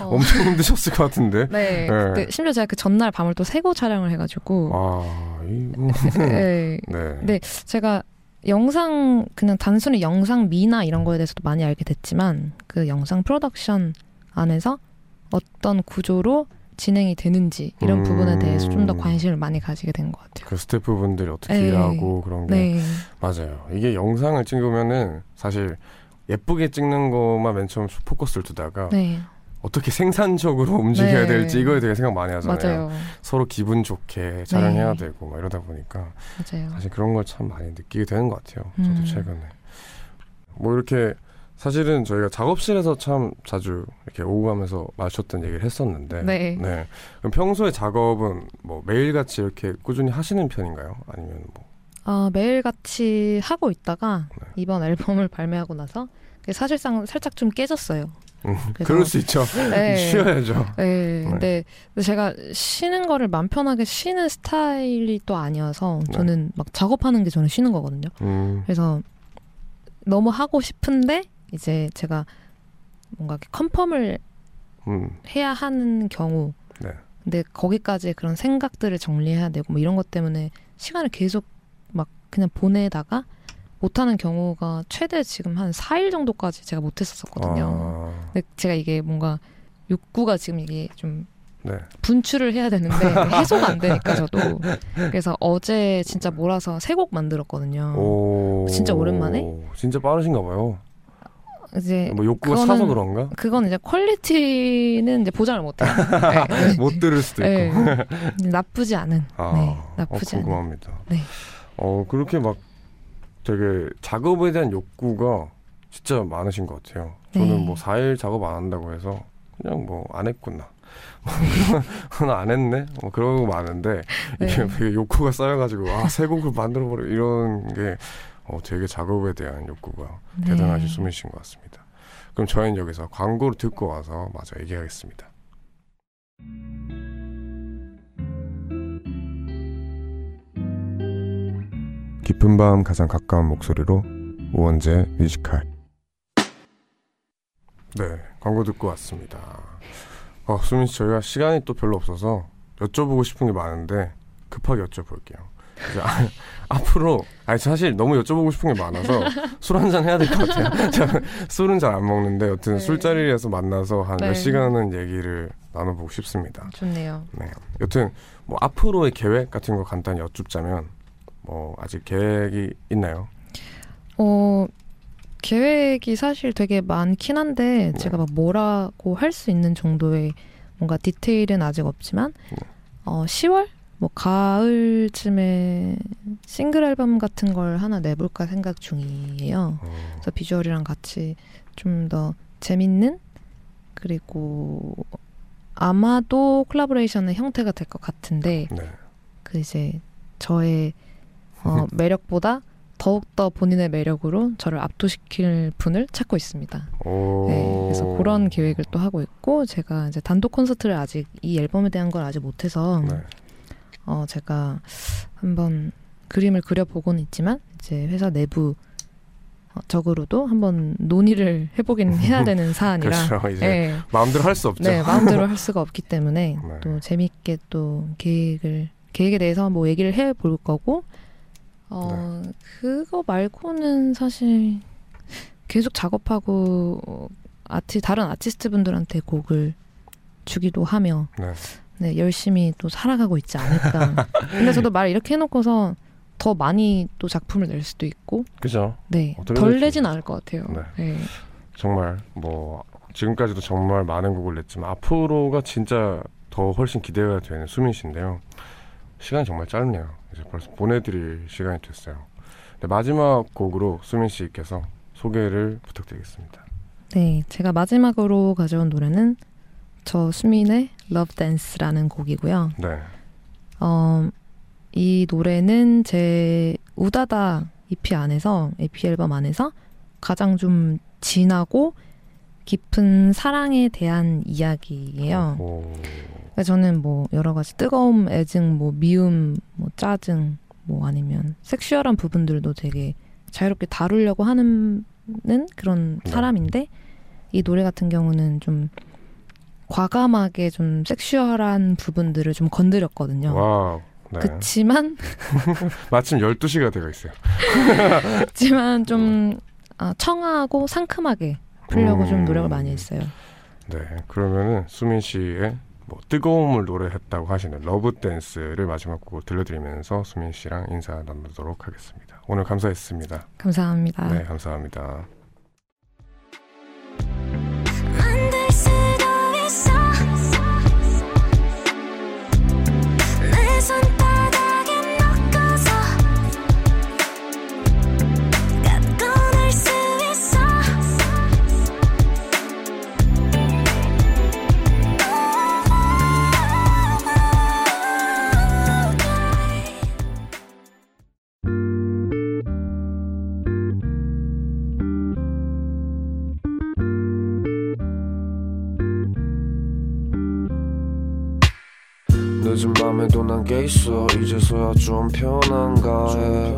어. 엄청 힘드셨을 것 같은데. 네, 네. 그때 심지어 제가 그 전날 밤을 또 새고 촬영을 해가지고 아, 이거. 네, 네. 네. 제가 영상 그냥 단순히 영상 미나 이런 거에 대해서도 많이 알게 됐지만 그 영상 프로덕션 안에서 어떤 구조로 진행이 되는지 이런 음. 부분에 대해서 좀 더 관심을 많이 가지게 된 것 같아요. 그 스태프분들이 어떻게 네. 일하고 그런 게 네, 맞아요. 이게 영상을 찍으면은 사실 예쁘게 찍는 것만 맨 처음 포커스를 두다가 네, 어떻게 생산적으로 움직여야 네. 될지 이거에 대해 생각 많이 하잖아요. 맞아요, 서로 기분 좋게 촬영해야 네. 되고 막 이러다 보니까 맞아요. 사실 그런 걸 참 많이 느끼게 되는 것 같아요. 저도 음. 최근에 뭐 이렇게 사실은 저희가 작업실에서 참 자주 이렇게 오고 가면서 마주쳤던 얘기를 했었는데 네. 그럼 평소에 작업은 뭐 매일같이 이렇게 꾸준히 하시는 편인가요? 아니면 뭐 아, 매일 같이 하고 있다가 네. 이번 앨범을 발매하고 나서 사실상 살짝 좀 깨졌어요. 음, 그럴 수 있죠. 네. 쉬어야죠. 네, 근데 제가 쉬는 거를 맘 편하게 쉬는 스타일이 또 아니어서 네. 저는 막 작업하는 게 저는 쉬는 거거든요. 음, 그래서 너무 하고 싶은데 이제 제가 뭔가 컨펌을 음, 해야 하는 경우 네. 근데 거기까지 그런 생각들을 정리해야 되고 뭐 이런 것 때문에 시간을 계속 막 그냥 보내다가 못하는 경우가 최대 지금 한 4일 정도까지 제가 못했었거든요. 아, 근데 제가 이게 뭔가 욕구가 지금 이게 좀 네. 분출을 해야 되는데 해소가 안 되니까 저도 그래서 어제 진짜 몰아서 세 곡 만들었거든요. 오, 진짜 오랜만에? 진짜 빠르신가 봐요. 이제 뭐 욕구가 그거는- 차서 그런가? 그건 이제 퀄리티는 이제 보장을 못해요. 네. 못 들을 수도 있고. 네. 나쁘지 않은. 아, 네, 나쁘지 어, 않은. 궁금합니다. 네. 어, 그렇게 막 되게 작업에 대한 욕구가 진짜 많으신 것 같아요. 저는 네. 뭐 4일 작업 안 한다고 해서 그냥 뭐 안 했구나. 안 했네? 뭐 그러고 많은데 이게 네. 되게 욕구가 쌓여가지고 아, 새 곡을 만들어버려 이런 게 어, 되게 작업에 대한 욕구가 네. 대단하신 수민 씨인 것 같습니다. 그럼 저희는 여기서 광고를 듣고 와서 마저 얘기하겠습니다. 깊은 밤 가장 가까운 목소리로 우원재 뮤지컬 네 광고 듣고 왔습니다 어, 수민 씨 저희가 시간이 또 별로 없어서 여쭤보고 싶은 게 많은데 급하게 여쭤볼게요 이제 아, 앞으로 아니 사실 너무 여쭤보고 싶은 게 많아서 술 한 잔 해야 될 것 같아요 술은 잘 안 먹는데 여튼 네. 술자리에서 만나서 한몇 네. 시간은 얘기를 나눠보고 싶습니다 좋네요. 네. 여튼 뭐 앞으로의 계획 같은 거 간단히 여쭙자면 뭐 아직 계획이 있나요? 어, 계획이 사실 되게 많긴 한데 네. 제가 막 뭐라고 할 수 있는 정도의 뭔가 디테일은 아직 없지만 네. 어, 10월 뭐 가을쯤에 싱글 앨범 같은 걸 하나 내볼까 생각 중이에요. 어, 그래서 비주얼이랑 같이 좀 더 재밌는 그리고 아마도 콜라보레이션의 형태가 될 것 같은데 네. 그 이제 저의 어, 매력보다 더욱더 본인의 매력으로 저를 압도시킬 분을 찾고 있습니다. 오. 네, 그래서 그런 계획을 또 하고 있고 제가 이제 단독 콘서트를 아직 이 앨범에 대한 걸 아직 못해서 네. 어, 제가 한번 그림을 그려보고는 있지만 이제 회사 내부 어, 적으로도 한번 논의를 해보긴 해야 되는 사안이라 그렇죠. 이제 네, 마음대로 할 수 없죠. 네, 마음대로 할 수가 없기 때문에 네. 또 재밌게 또 계획을 계획에 대해서 뭐 얘기를 해볼 거고 어 네. 그거 말고는 사실 계속 작업하고 어, 아티 다른 아티스트 분들한테 곡을 주기도 하며 네. 네, 열심히 또 살아가고 있지 않을까. 근데 저도 말 이렇게 해놓고서 더 많이 또 작품을 낼 수도 있고, 그죠. 네, 덜 내진 않을 것 같아요. 네. 네. 정말 뭐 지금까지도 정말 많은 곡을 냈지만 앞으로가 진짜 더 훨씬 기대가 되는 수민 씨인데요. 시간이 정말 짧네요. 이제 벌써 보내드릴 시간이 됐어요. 네, 마지막 곡으로 수민 씨께서 소개를 부탁드리겠습니다. 네, 제가 마지막으로 가져온 노래는 저 수민의 Love Dance라는 곡이고요. 네. 어, 이 노래는 제 우다다 EP 안에서 EP 앨범 안에서 가장 좀 진하고 깊은 사랑에 대한 이야기예요. 오, 그러니까 저는 뭐 여러 가지 뜨거움, 애증, 뭐 미움, 뭐 짜증, 뭐 아니면 섹슈얼한 부분들도 되게 자유롭게 다루려고 하는 그런 네. 사람인데 이 노래 같은 경우는 좀 과감하게 좀 sexual한 부분들을 좀 건드렸거든요. 와우. 네. 그치만 마침 12시가 되어 있어요. 그치만 좀 아, 청아하고 상큼하게 풀려고 좀 음. 노력을 많이 했어요. 네. 그러면은 수민 씨의 뭐 뜨거움을 노래했다고 하시는 Love Dance를 마지막 곡으로 들려드리면서 수민 씨랑 인사 나누도록 하겠습니다. 오늘 감사했습니다. 감사합니다. 네, 감사합니다. 좀 편한가 해.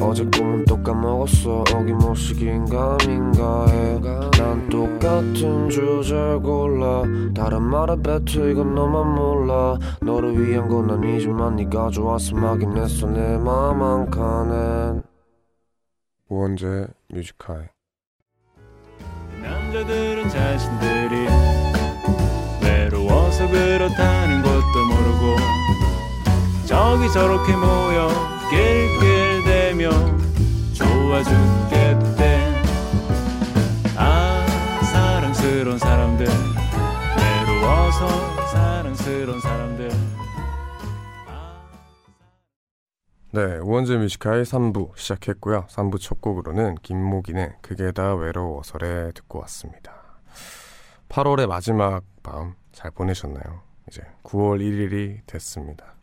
어제 꿈은 또 까먹었어. 어김없이 긴가민가 해난 똑같은 주제를 골라. 다른 말에 뱉어 이건 너만 몰라. 너를 위한 건 아니지만 네가 좋아서 막긴 했어. 내 맘 한 칸엔. 우원재 뮤지컬. 남자들은 자신들이 외로워서 그렇다는 것도 모르고 저기 저렇게 모여 낄낄대며 좋아 죽겠대 아 사랑스러운 사람들 외로워서 사랑스러운 사람들 아, 네, 우원재 뮤지컬 3부 시작했고요. 3부 첫 곡으로는 김목인의 그게 다 외로워서래 듣고 왔습니다. 8월의 마지막 밤 잘 보내셨나요? 이제 9월 1일이 됐습니다.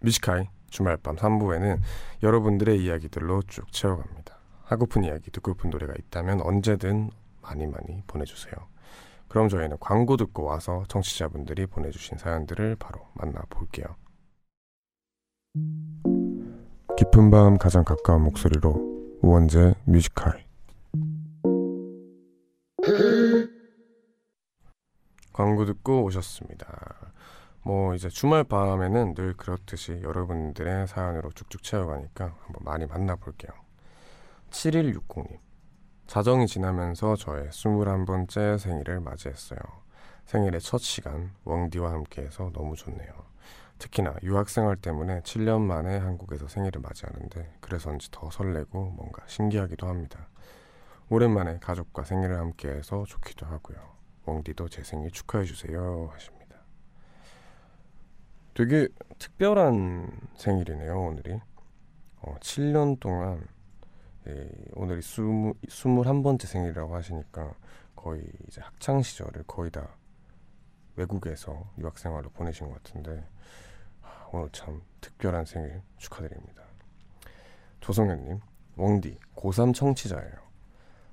뮤직하이 주말 밤 3부에는 여러분들의 이야기들로 쭉 채워갑니다. 하고픈 이야기, 듣고픈 노래가 있다면 언제든 많이 많이 보내주세요. 그럼 저희는 광고 듣고 와서 청취자분들이 보내주신 사연들을 바로 만나볼게요. 깊은 밤 가장 가까운 목소리로 우원재 뮤직하이 광고 듣고 오셨습니다. 뭐 이제 주말 밤에는 늘 그렇듯이 여러분들의 사연으로 쭉쭉 채워가니까 한번 많이 만나볼게요. 7160님 자정이 지나면서 저의 21번째 생일을 맞이했어요. 생일의 첫 시간 웡디와 함께해서 너무 좋네요. 특히나 유학생활 때문에 7년 만에 한국에서 생일을 맞이하는데 그래서인지 더 설레고 뭔가 신기하기도 합니다. 오랜만에 가족과 생일을 함께해서 좋기도 하고요. 웡디도 제 생일 축하해 주세요 하십니다. 되게 특별한 생일이네요 오늘이. 어, 7년 동안 예, 오늘이 20, 21번째 생일이라고 하시니까 거의 이제 학창 시절을 거의 다 외국에서 유학생활로 보내신 것 같은데 아, 오늘 참 특별한 생일 축하드립니다. 조성현님, 웡디 고3 청취자예요.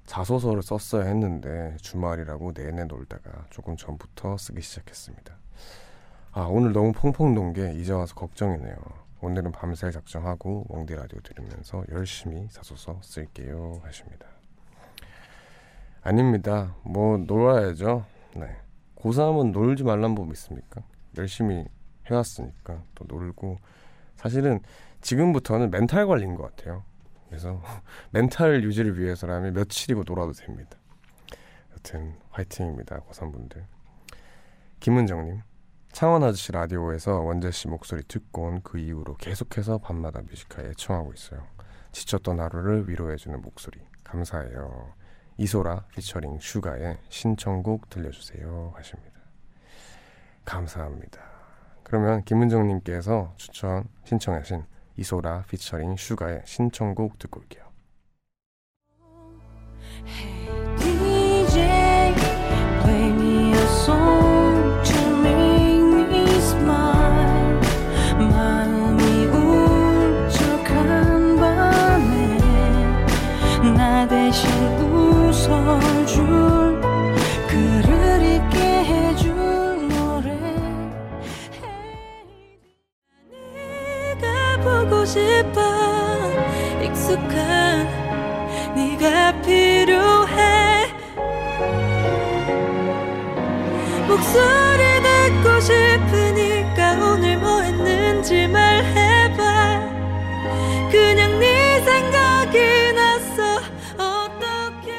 자소서를 썼어야 했는데 주말이라고 내내 놀다가 조금 전부터 쓰기 시작했습니다. 아 오늘 너무 펑펑 논게 이제 와서 걱정이네요. 오늘은 밤새 작정하고 웡디 라디오 들으면서 열심히 자소서 쓸게요 하십니다. 아닙니다. 뭐 놀아야죠. 네. 고3은 놀지 말란 법 있습니까? 열심히 해왔으니까 또 놀고 사실은 지금부터는 멘탈 관리인 것 같아요. 그래서 멘탈 유지를 위해서라면 며칠이고 놀아도 됩니다. 여튼 화이팅입니다. 고3분들. 김은정님 창원 아저씨 라디오에서 원재 씨 목소리 듣고 온 그 이후로 계속해서 밤마다 뮤직하이 애청하고 있어요. 지쳤던 하루를 위로해주는 목소리 감사해요. 이소라 피처링 슈가의 신청곡 들려주세요 하십니다. 감사합니다. 그러면 김은정님께서 추천 신청하신 이소라 피처링 슈가의 신청곡 듣고 올게요. 필요해. 목소리 듣고 싶으니까 오늘 뭐 했는지 말해봐. 그냥 네 생각이 났어. 어떻게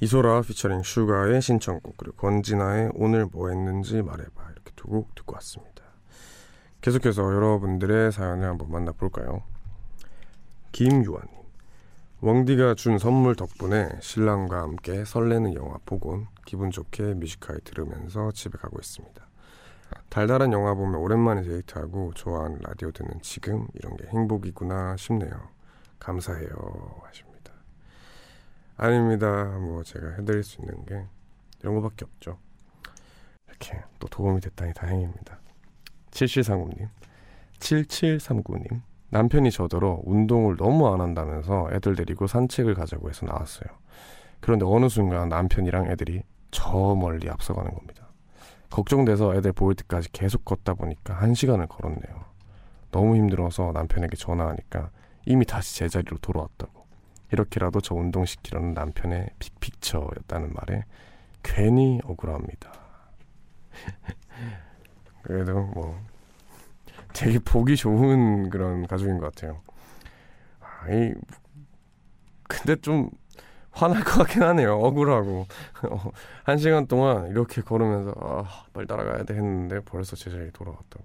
이소라 피처링 슈가의 신청곡 그리고 권진아의 오늘 뭐 했는지 말해봐. 이렇게 두 곡 듣고 왔습니다. 계속해서 여러분들의 사연을 한번 만나볼까요? 김유한님. 왕디가 준 선물 덕분에 신랑과 함께 설레는 영화 보곤 기분 좋게 뮤지컬 들으면서 집에 가고 있습니다. 달달한 영화 보며 오랜만에 데이트하고 좋아하는 라디오 듣는 지금 이런 게 행복이구나 싶네요. 감사해요 하십니다. 아닙니다. 뭐 제가 해드릴 수 있는 게 이런 거밖에 없죠. 이렇게 또 도움이 됐다니 다행입니다. 7739님, 7739님. 남편이 저더러 운동을 너무 안 한다면서 애들 데리고 산책을 가자고 해서 나왔어요. 그런데 어느 순간 남편이랑 애들이 저 멀리 앞서가는 겁니다. 걱정돼서 애들 보일 때까지 계속 걷다 보니까 한 시간을 걸었네요. 너무 힘들어서 남편에게 전화하니까 이미 다시 제자리로 돌아왔다고. 이렇게라도 저 운동시키려는 남편의 빅픽처였다는 말에 괜히 억울합니다. 그래도 뭐 되게 보기 좋은 그런 가족인 것 같아요. 아, 이 근데 좀 화날 것 같긴 하네요. 억울하고 어, 한 시간 동안 이렇게 걸으면서 아, 빨리 따라가야 돼 했는데 벌써 제자리 돌아왔다고.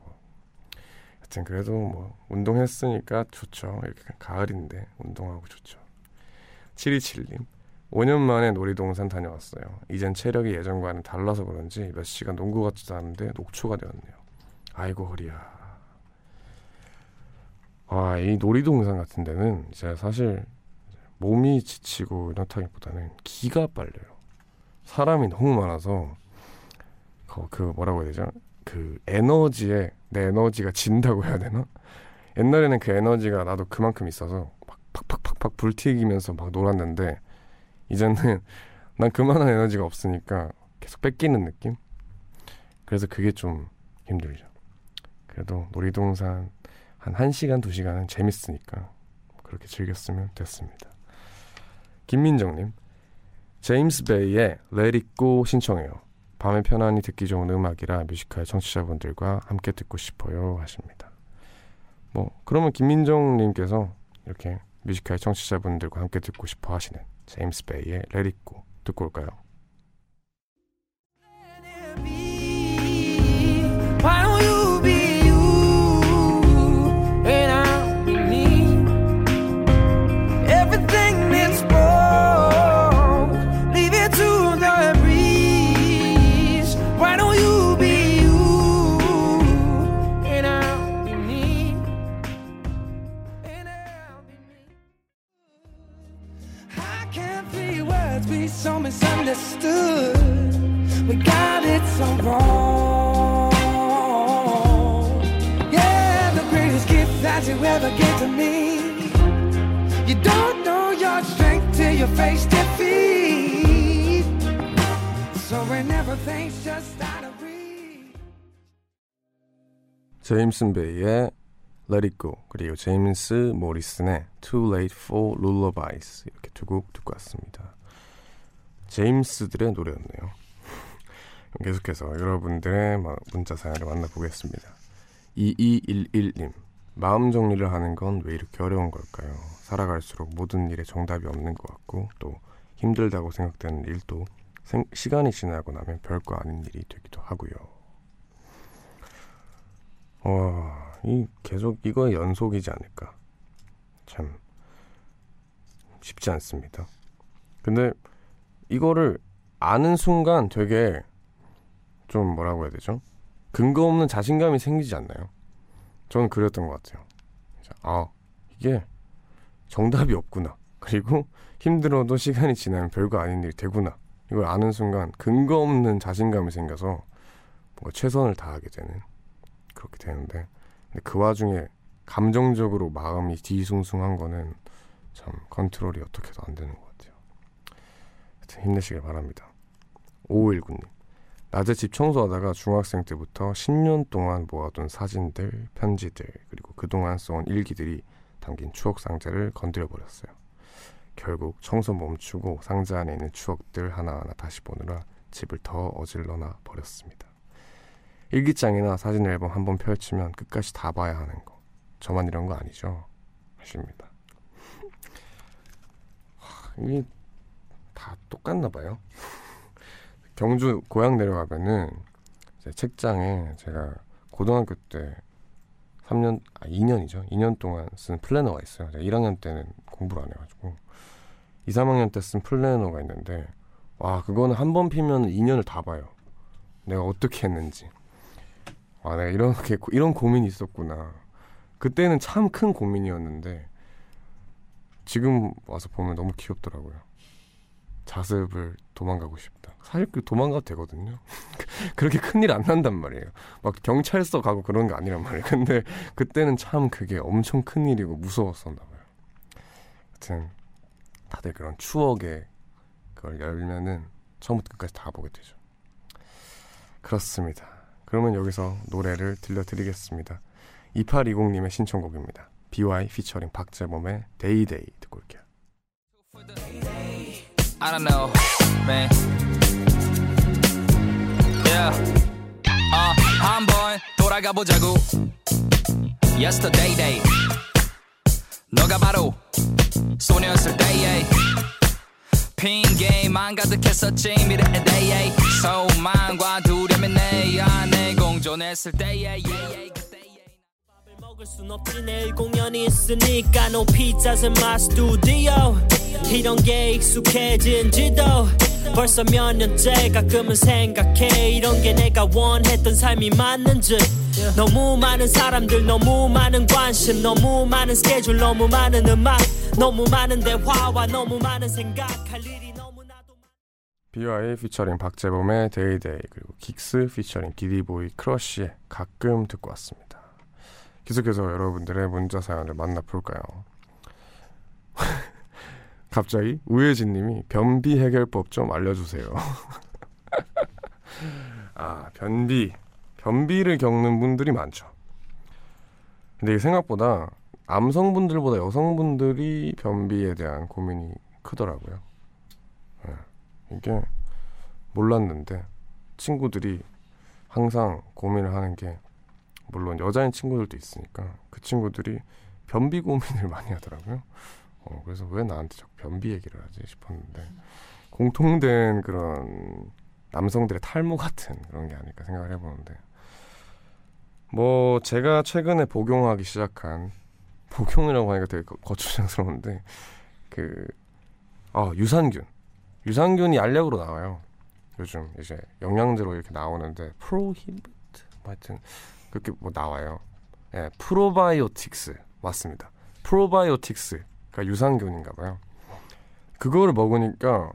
하여튼 그래도 뭐 운동했으니까 좋죠. 이렇게 가을인데 운동하고 좋죠. 727님 5년 만에 놀이동산 다녀왔어요. 이젠 체력이 예전과는 달라서 그런지 몇 시간 농구 같지도 않은데 녹초가 되었네요. 아이고 허리야. 아, 이 놀이동산 같은 데는 제가 사실 몸이 지치고 이렇다기보다는 기가 빨려요. 사람이 너무 많아서 그, 그 뭐라고 해야 되죠? 그 에너지에 내 에너지가 진다고 해야 되나? 옛날에는 그 에너지가 나도 그만큼 있어서 막 팍팍팍팍 불튀기면서 막 놀았는데 이제는 난 그만한 에너지가 없으니까 계속 뺏기는 느낌? 그래서 그게 좀 힘들죠. 그래도 놀이동산 한 1시간, 2시간은 재밌으니까 그렇게 즐겼으면 됐습니다. 김민정님, 제임스 베이의 Let It Go 신청해요. 밤에 편안히 듣기 좋은 음악이라 뮤지컬 청취자분들과 함께 듣고 싶어요 하십니다. 뭐 그러면 김민정님께서 이렇게 뮤지컬 청취자분들과 함께 듣고 싶어 하시는 제임스 베이의 Let It Go 듣고 올까요? Don't know your strength till you face defeat. So when everything's just out of reach. 제임스 베이의 Let It Go 그리고 제임스 모리슨의 Too Late for Lullabies 이렇게 두 곡 듣고 왔습니다. 제임스들의 노래였네요. 계속해서 여러분들의 마- 문자 사연을 만나보겠습니다. 2211님 마음 정리를 하는 건 왜 이렇게 어려운 걸까요? 살아갈수록 모든 일에 정답이 없는 것 같고 또 힘들다고 생각되는 일도 생- 시간이 지나고 나면 별거 아닌 일이 되기도 하고요. 와, 이 계속 이거의 연속이지 않을까. 참 쉽지 않습니다. 근데 이거를 아는 순간 되게 좀 뭐라고 해야 되죠? 근거 없는 자신감이 생기지 않나요? 저는 그랬던 것 같아요. 아, 이게 정답이 없구나. 그리고 힘들어도 시간이 지나면 별거 아닌 일이 되구나. 이걸 아는 순간 근거 없는 자신감이 생겨서 뭔가 최선을 다하게 되는 그렇게 되는데 근데 그 와중에 감정적으로 마음이 뒤숭숭한 거는 참 컨트롤이 어떻게 해도 안 되는 것 같아요. 하여튼 힘내시길 바랍니다. 5519님 낮에 집 청소하다가 중학생 때부터 10년 동안 모아둔 사진들, 편지들 그리고 그동안 써온 일기들이 담긴 추억 상자를 건드려 버렸어요. 결국 청소 멈추고 상자 안에 있는 추억들 하나하나 다시 보느라 집을 더 어질러놔 버렸습니다. 일기장이나 사진 앨범 한 번 펼치면 끝까지 다 봐야 하는 거. 저만 이런 거 아니죠? 하십니다. 하, 이게 다 똑같나 봐요. 경주 고향 내려가면은 제 책장에 제가 고등학교 때 3년, 아 2년이죠. 2년 동안 쓴 플래너가 있어요. 제가 1학년 때는 공부를 안 해가지고 2, 3학년 때 쓴 플래너가 있는데 와 그거는 한 번 피면 2년을 다 봐요. 내가 어떻게 했는지. 아 내가 이렇게 이런 고민이 있었구나. 그때는 참 큰 고민이었는데 지금 와서 보면 너무 귀엽더라고요. 자습을 도망가고 싶다. 사실 그 도망가도 되거든요. 그렇게 큰일 안 난단 말이에요. 막 경찰서 가고 그런 게 아니란 말이에요. 근데 그때는 참 그게 엄청 큰 일이고 무서웠었나 봐요. 하여튼 다들 그런 추억의 그걸 열면은 처음부터 끝까지 다 보게 되죠. 그렇습니다. 그러면 여기서 노래를 들려드리겠습니다. 2820님의 신청곡입니다. BewhY 피처링 박재범의 Day Day 듣고 올게요. I don't know, man. Yeah. 어, 한번 돌아가 보자고. Yesterday, day. 너가 바로 소녀였을 때에 핑계만 가득했었지 미래에 대해 소망과 두려움에 내 안에 공존했을 때에 yeah, yeah, 이런 게 익숙해진지도. 벌써 몇 년째 가끔은 생각해. 이런 게 내가 원했던 삶이 맞는지. 너무 많은 사람들 너무 많은 관심 너무 많은 스케줄 너무 많은 음악 너무 많은 대화와 너무 많은 생각할 일이 너무나도 많 BewhY 피처링 박재범의 Day Day 그리고 긱스 피처링 기리보이 크러쉬의 가끔 듣고 왔습니다. 계속해서 여러분들의 문자 사연을 만나볼까요? 갑자기 우혜진 님이 변비 해결법 좀 알려주세요. 아 변비 변비를 겪는 분들이 많죠. 근데 생각보다 남성분들보다 여성분들이 변비에 대한 고민이 크더라고요. 예. 이게 몰랐는데 친구들이 항상 고민을 하는 게 물론 여자인 친구들도 있으니까 그 친구들이 변비 고민을 많이 하더라고요. 어, 그래서 왜 나한테 자꾸 변비 얘기를 하지 싶었는데 공통된 그런 남성들의 탈모 같은 그런 게 아닐까 생각을 해보는데 뭐 제가 최근에 복용하기 시작한 복용이라고 하니까 되게 거- 거추장스러운데 그 아, 유산균 유산균이 알약으로 나와요. 요즘 이제 영양제로 이렇게 나오는데 프로히비트 뭐 하여튼 그렇게 뭐 나와요. 예, 프로바이오틱스 맞습니다. 프로바이오틱스가 유산균인가 봐요. 그거를 먹으니까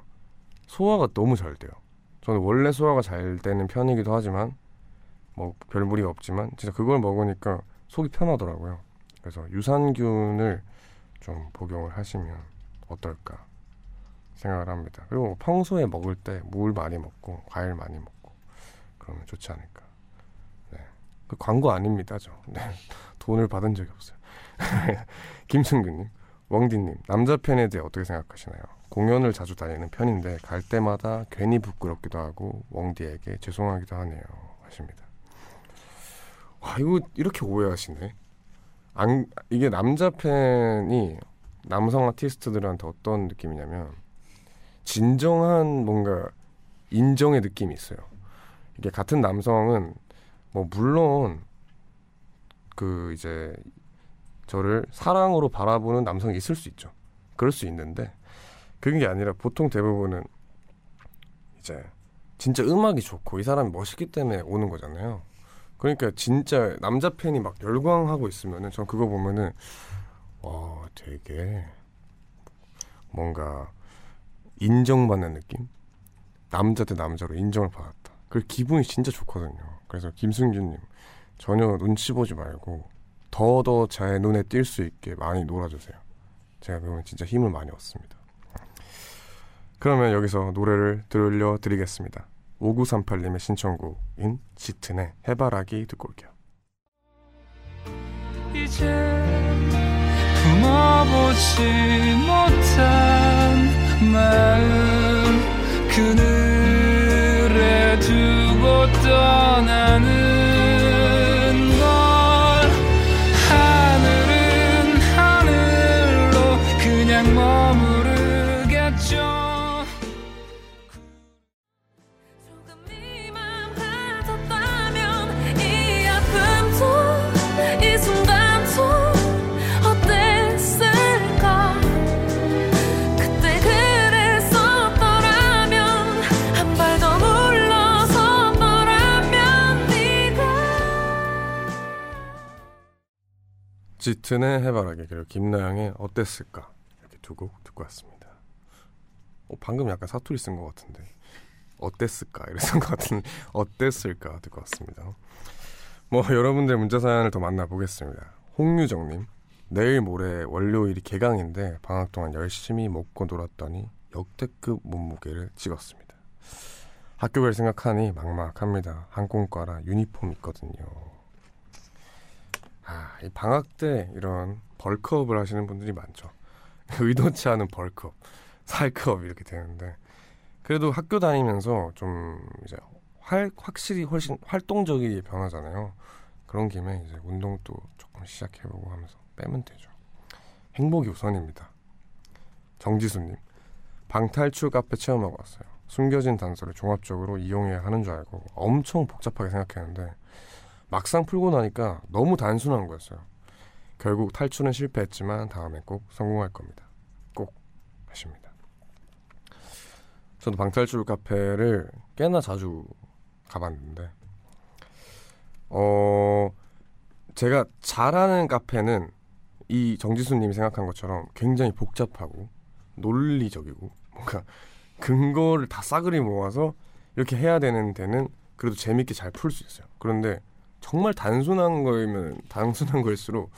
소화가 너무 잘 돼요. 저는 원래 소화가 잘 되는 편이기도 하지만 뭐 별 무리가 없지만 진짜 그걸 먹으니까 속이 편하더라고요. 그래서 유산균을 좀 복용을 하시면 어떨까 생각을 합니다. 그리고 평소에 먹을 때 물 많이 먹고 과일 많이 먹고 그러면 좋지 않을까. 네. 그 광고 아닙니다, 저. 네. 돈을 받은 적이 없어요. 김승규님, 왕디님, 남자 팬에 대해 어떻게 생각하시나요? 공연을 자주 다니는 편인데 갈 때마다 괜히 부끄럽기도 하고 왕디에게 죄송하기도 하네요. 하십니다. 와 이거 이렇게 오해하시네. 안 이게 남자 팬이 남성 아티스트들한테 어떤 느낌이냐면 진정한 뭔가 인정의 느낌이 있어요. 이게 같은 남성은 뭐 물론 그 이제 저를 사랑으로 바라보는 남성이 있을 수 있죠. 그럴 수 있는데 그런 게 아니라 보통 대부분은 이제 진짜 음악이 좋고 이 사람이 멋있기 때문에 오는 거잖아요. 그러니까 진짜 남자 팬이 막 열광하고 있으면은 전 그거 보면은 와 되게 뭔가 인정받는 느낌? 남자 대 남자로 인정을 받았다. 그 기분이 진짜 좋거든요. 그래서 김승준님 전혀 눈치 보지 말고 더더 제 눈에 띌 수 있게 많이 놀아주세요. 제가 그러면 진짜 힘을 많이 얻습니다. 그러면 여기서 노래를 들려드리겠습니다. 5938님의 신청곡인 짙은의 해바라기 듣고 올게요. 이제 품어보지 못한 마음 그늘에 떠나는 짙은의 해바라기 그리고 김나영의 어땠을까 이렇게 두 곡 듣고 왔습니다. 어, 방금 약간 사투리 쓴 것 같은데 어땠을까 이랬던 것 같은 어땠을까 듣고 왔습니다. 뭐 여러분들 문자 사연을 더 만나보겠습니다. 홍유정님 내일 모레 월요일이 개강인데 방학 동안 열심히 먹고 놀았더니 역대급 몸무게를 찍었습니다. 학교별 생각하니 막막합니다. 항공과라 유니폼 있거든요. 아, 이 방학 때 이런 벌크업을 하시는 분들이 많죠. 의도치 않은 벌크업, 살크업 이렇게 되는데 그래도 학교 다니면서 좀 이제 활, 확실히 훨씬 활동적이 변하잖아요. 그런 김에 이제 운동도 조금 시작해보고 하면서 빼면 되죠. 행복이 우선입니다. 정지수님, 방탈출 카페 체험하고 왔어요. 숨겨진 단서를 종합적으로 이용해야 하는 줄 알고 엄청 복잡하게 생각했는데 막상 풀고 나니까 너무 단순한 거였어요. 결국 탈출은 실패했지만 다음에 꼭 성공할 겁니다. 꼭 하십니다. 저도 방탈출 카페를 꽤나 자주 가봤는데, 어, 제가 잘하는 카페는 이 정지수님이 생각한 것처럼 굉장히 복잡하고 논리적이고 뭔가 근거를 다 싸그리 모아서 이렇게 해야 되는 데는 그래도 재밌게 잘 풀 수 있어요. 그런데 정말 단순한 거이면 단순한 걸수록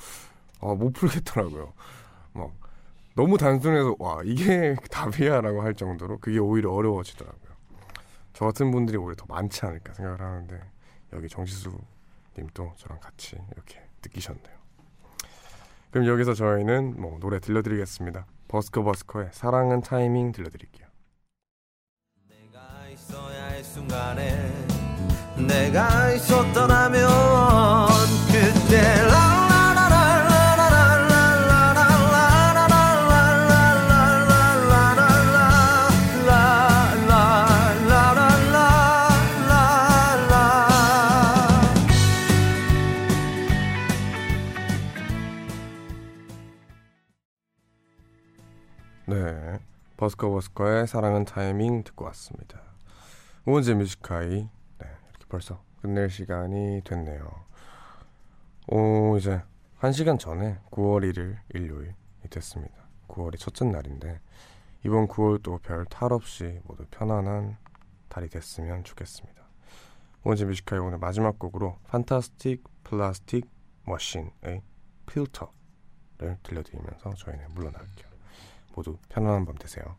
아, 못 풀겠더라고요. 막 너무 단순해서 와 이게 답이야라고 할 정도로 그게 오히려 어려워지더라고요. 저 같은 분들이 오히려 더 많지 않을까 생각을 하는데 여기 정지수님도 저랑 같이 이렇게 느끼셨네요. 그럼 여기서 저희는 뭐 노래 들려드리겠습니다. 버스커 버스커의 사랑은 타이밍 들려드릴게요. 내가 있어야 할 순간에 내가 있었더라면 그때 네, 버스커버스커의 사랑은 타이밍 듣고 왔습니다. 우원재 뮤직하이 벌써 끝낼 시간이 됐네요. 오, 이제 한 시간 전에 9월 1일 일요일이 됐습니다. 9월이 첫째 날인데 이번 9월도 별 탈 없이 모두 편안한 달이 됐으면 좋겠습니다. 우원재 뮤직하이 오늘 마지막 곡으로 Fantastic Plastic Machine의 필터를 들려드리면서 저희는 물러날게요. 모두 편안한 밤 되세요.